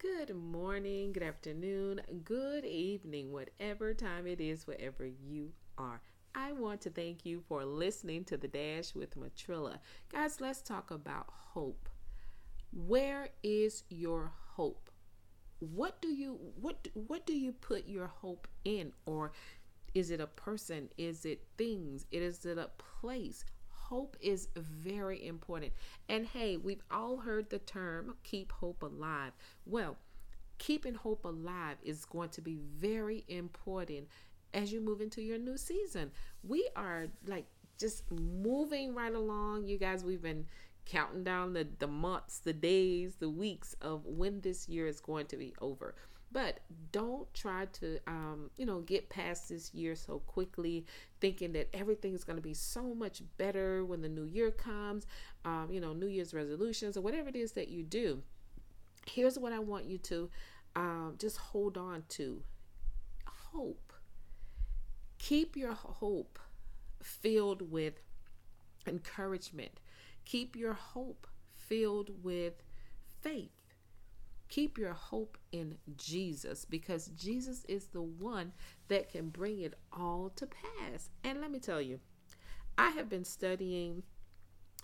Good morning, good afternoon, good evening, whatever time it is, wherever you are. I want to thank you for listening to the Dash with Matrilla. Guys, let's talk about hope. Where is your hope? What do you what what do you put your hope in or is it a person? Is it things? Is it a place? Hope is very important. And hey, we've all heard the term keep hope alive. Well, keeping hope alive is going to be very important as you move into your new season. We are like just moving right along. You guys, we've been counting down the, the months, the days, the weeks of when this year is going to be over. But don't try to, um, you know, get past this year so quickly, thinking that everything is going to be so much better when the new year comes, um, you know, New Year's resolutions or whatever it is that you do. Here's what I want you to um, just hold on to hope. Keep your hope filled with encouragement. Keep your hope filled with faith. Keep your hope in Jesus because Jesus is the one that can bring it all to pass. And let me tell you, I have been studying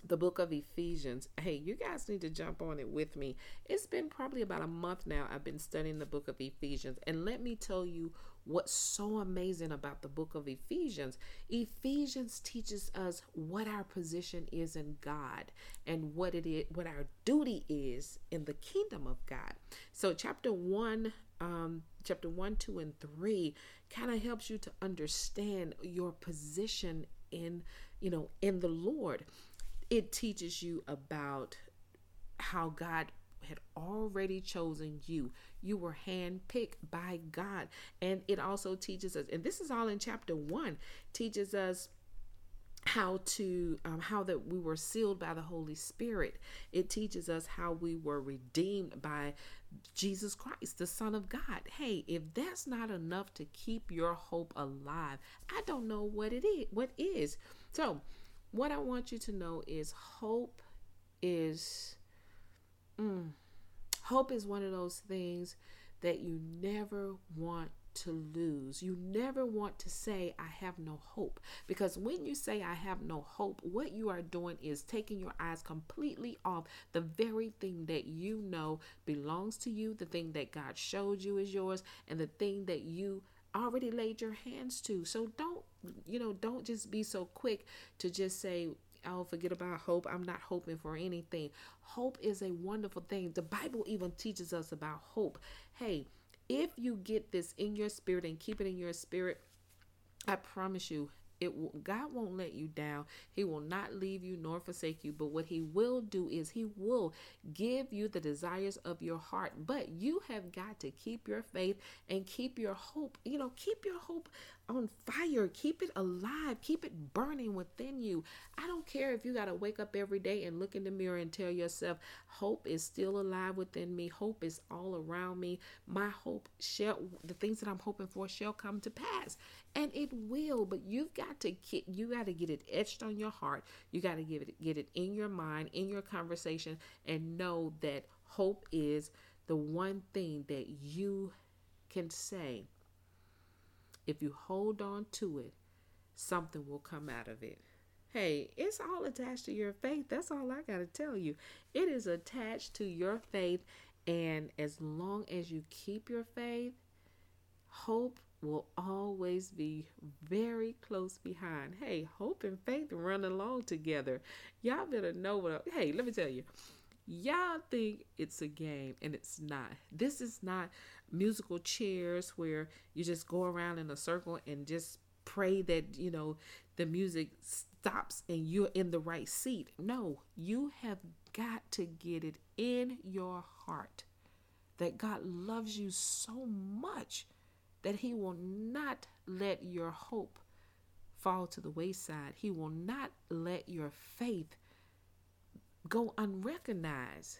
the book of Ephesians. Hey, you guys need to jump on it with me. It's been probably about a month now I've been studying the book of Ephesians. And let me tell you what's so amazing about the book of Ephesians. Ephesians teaches us what our position is in God and what it is what our duty is in the kingdom of God. So chapter 1 um chapter 1, 2 and 3 kind of helps you to understand your position in, you know, in the Lord. It teaches you about how God had already chosen you. You were handpicked by God. And it also teaches us, and this is all in chapter one, teaches us how to um, how that we were sealed by the holy spirit it teaches us how we were redeemed by jesus christ the son of god hey if that's not enough to keep your hope alive i don't know what it is what is so what i want you to know is hope is Mm. Hope is one of those things that you never want to lose. You never want to say, I have no hope. Because when you say, I have no hope, what you are doing is taking your eyes completely off the very thing that you know belongs to you, the thing that God showed you is yours, and the thing that you already laid your hands to. So don't, you know, don't just be so quick to just say, oh, forget about hope. I'm not hoping for anything. Hope is a wonderful thing. The Bible even teaches us about hope. Hey, if you get this in your spirit and keep it in your spirit, I promise you, it God won't let you down. He will not leave you nor forsake you. But what He will do is He will give you the desires of your heart. But you have got to keep your faith and keep your hope. You know, keep your hope on fire. Keep it alive. Keep it burning within you. I don't care if you got to wake up every day and look in the mirror and tell yourself, hope is still alive within me. Hope is all around me. My hope shall, the things that I'm hoping for shall come to pass. And it will, but you've got to get, you got to get it etched on your heart. You got to give it, get it in your mind, in your conversation, and know that hope is the one thing that you can say if you hold on to it, something will come out of it. Hey, it's all attached to your faith. That's all I got to tell you. It is attached to your faith. And as long as you keep your faith, hope will always be very close behind. Hey, hope and faith run along together. Y'all better know what. I, hey, let me tell you. Y'all think it's a game, and it's not. This is not musical chairs where you just go around in a circle and just pray that, you know, the music stops and you're in the right seat. No, you have got to get it in your heart that God loves you so much that He will not let your hope fall to the wayside. He will not let your faith go unrecognized.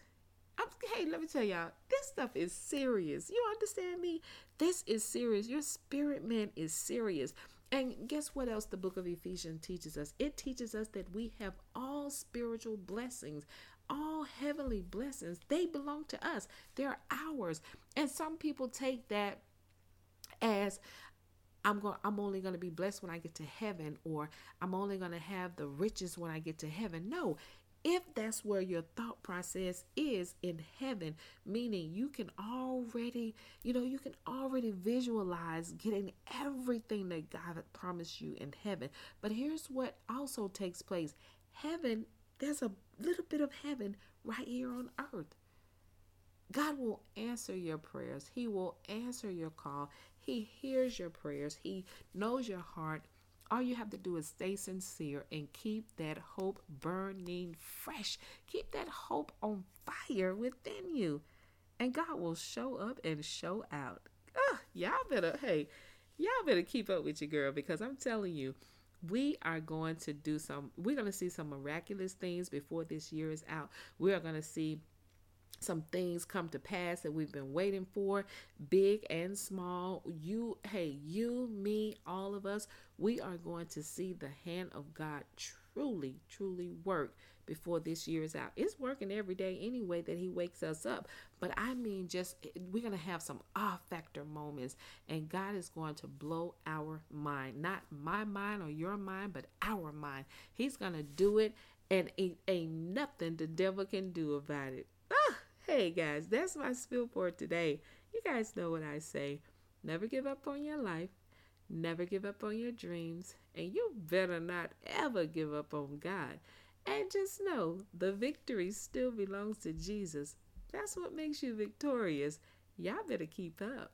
I'm, hey, let me tell y'all, this stuff is serious. You understand me? This is serious. Your spirit man is serious. And guess what else the book of Ephesians teaches us? It teaches us that we have all spiritual blessings, all heavenly blessings. They belong to us. They're ours. And some people take that as I'm going I'm only going to be blessed when I get to heaven or I'm only going to have the riches when I get to heaven. No, if that's where your thought process is in heaven, meaning you can already, you know, you can already visualize getting everything that God promised you in heaven. But here's what also takes place heaven, there's a little bit of heaven right here on earth. God will answer your prayers. He will answer your call. He hears your prayers. He knows your heart. All you have to do is stay sincere and keep that hope burning fresh. Keep that hope on fire within you. And God will show up and show out. Y'all better, hey, y'all better keep up with your girl because I'm telling you, we are going to do some, we're going to see some miraculous things before this year is out. We are going to see some things come to pass that we've been waiting for, big and small. You, hey, you, me, all of us, we are going to see the hand of God truly, truly work before this year is out. It's working every day anyway that He wakes us up. But I mean, just we're going to have some ah factor moments, and God is going to blow our mind. Not my mind or your mind, but our mind. He's going to do it, and it ain't nothing the devil can do about it. Hey guys, that's my spill for today. You guys know what I say. Never give up on your life. Never give up on your dreams. And you better not ever give up on God. And just know the victory still belongs to Jesus. That's what makes you victorious. Y'all better keep up.